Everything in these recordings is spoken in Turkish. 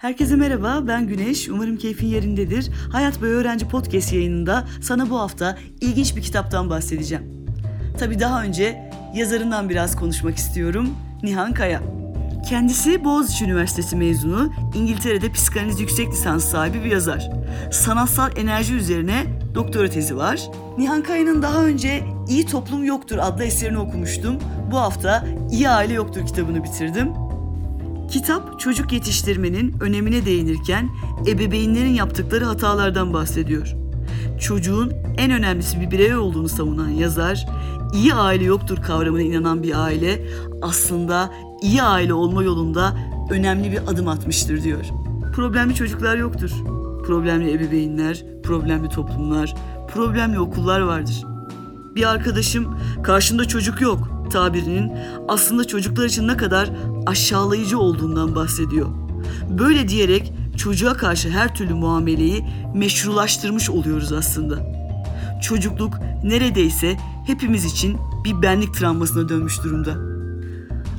Herkese merhaba, ben Güneş. Umarım keyfin yerindedir. Hayat Boyu Öğrenci Podcast yayınında sana bu hafta ilginç bir kitaptan bahsedeceğim. Tabi daha önce yazarından biraz konuşmak istiyorum. Nihan Kaya. Kendisi Boğaziçi Üniversitesi mezunu, İngiltere'de psikanaliz yüksek lisans sahibi bir yazar. Sanatsal enerji üzerine doktora tezi var. Nihan Kaya'nın daha önce İyi Toplum Yoktur adlı eserini okumuştum. Bu hafta İyi Aile Yoktur kitabını bitirdim. Kitap çocuk yetiştirmenin önemine değinirken ebeveynlerin yaptıkları hatalardan bahsediyor. Çocuğun en önemlisi bir birey olduğunu savunan yazar, iyi aile yoktur kavramına inanan bir aile aslında iyi aile olma yolunda önemli bir adım atmıştır diyor. Problemli çocuklar yoktur. Problemli ebeveynler, problemli toplumlar, problemli okullar vardır. Bir arkadaşım karşında çocuk yok tabirinin aslında çocuklar için ne kadar aşağılayıcı olduğundan bahsediyor. Böyle diyerek çocuğa karşı her türlü muameleyi meşrulaştırmış oluyoruz aslında. Çocukluk neredeyse hepimiz için bir benlik travmasına dönmüş durumda.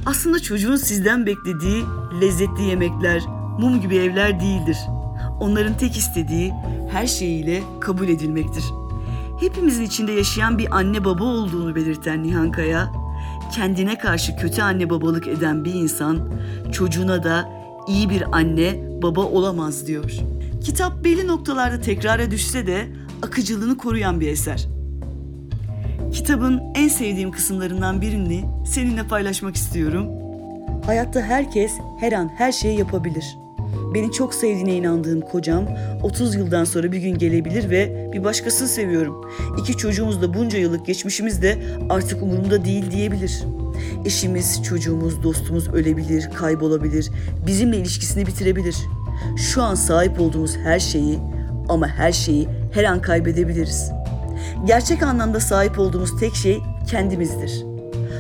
Aslında çocuğun sizden beklediği lezzetli yemekler, mum gibi evler değildir. Onların tek istediği her şeyiyle kabul edilmektir. Hepimizin içinde yaşayan bir anne baba olduğunu belirten Nihan Kaya, kendine karşı kötü anne babalık eden bir insan çocuğuna da iyi bir anne baba olamaz diyor. Kitap belli noktalarda tekrara düşse de akıcılığını koruyan bir eser. Kitabın en sevdiğim kısımlarından birini seninle paylaşmak istiyorum. Hayatta herkes her an her şeyi yapabilir. Beni çok sevdiğine inandığım kocam 30 yıldan sonra bir gün gelebilir ve bir başkasını seviyorum. İki çocuğumuz da bunca yıllık geçmişimiz de artık umurumda değil diyebilir. Eşimiz, çocuğumuz, dostumuz ölebilir, kaybolabilir, bizimle ilişkisini bitirebilir. Şu an sahip olduğumuz her şeyi ama her şeyi her an kaybedebiliriz. Gerçek anlamda sahip olduğumuz tek şey kendimizdir.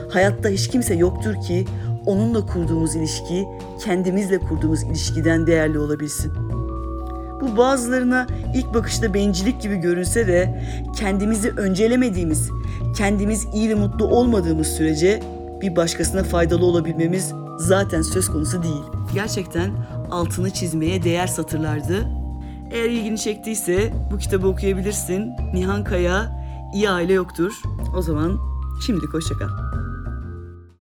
Hayatta hiç kimse yoktur ki onunla kurduğumuz ilişki kendimizle kurduğumuz ilişkiden değerli olabilsin. Bu bazılarına ilk bakışta bencillik gibi görünse de kendimizi öncelemediğimiz, kendimiz iyi ve mutlu olmadığımız sürece bir başkasına faydalı olabilmemiz zaten söz konusu değil. Gerçekten altını çizmeye değer satırlardı. Eğer ilgini çektiyse bu kitabı okuyabilirsin. Nihan Kaya, İyi Aile Yoktur. O zaman şimdilik hoşçakal.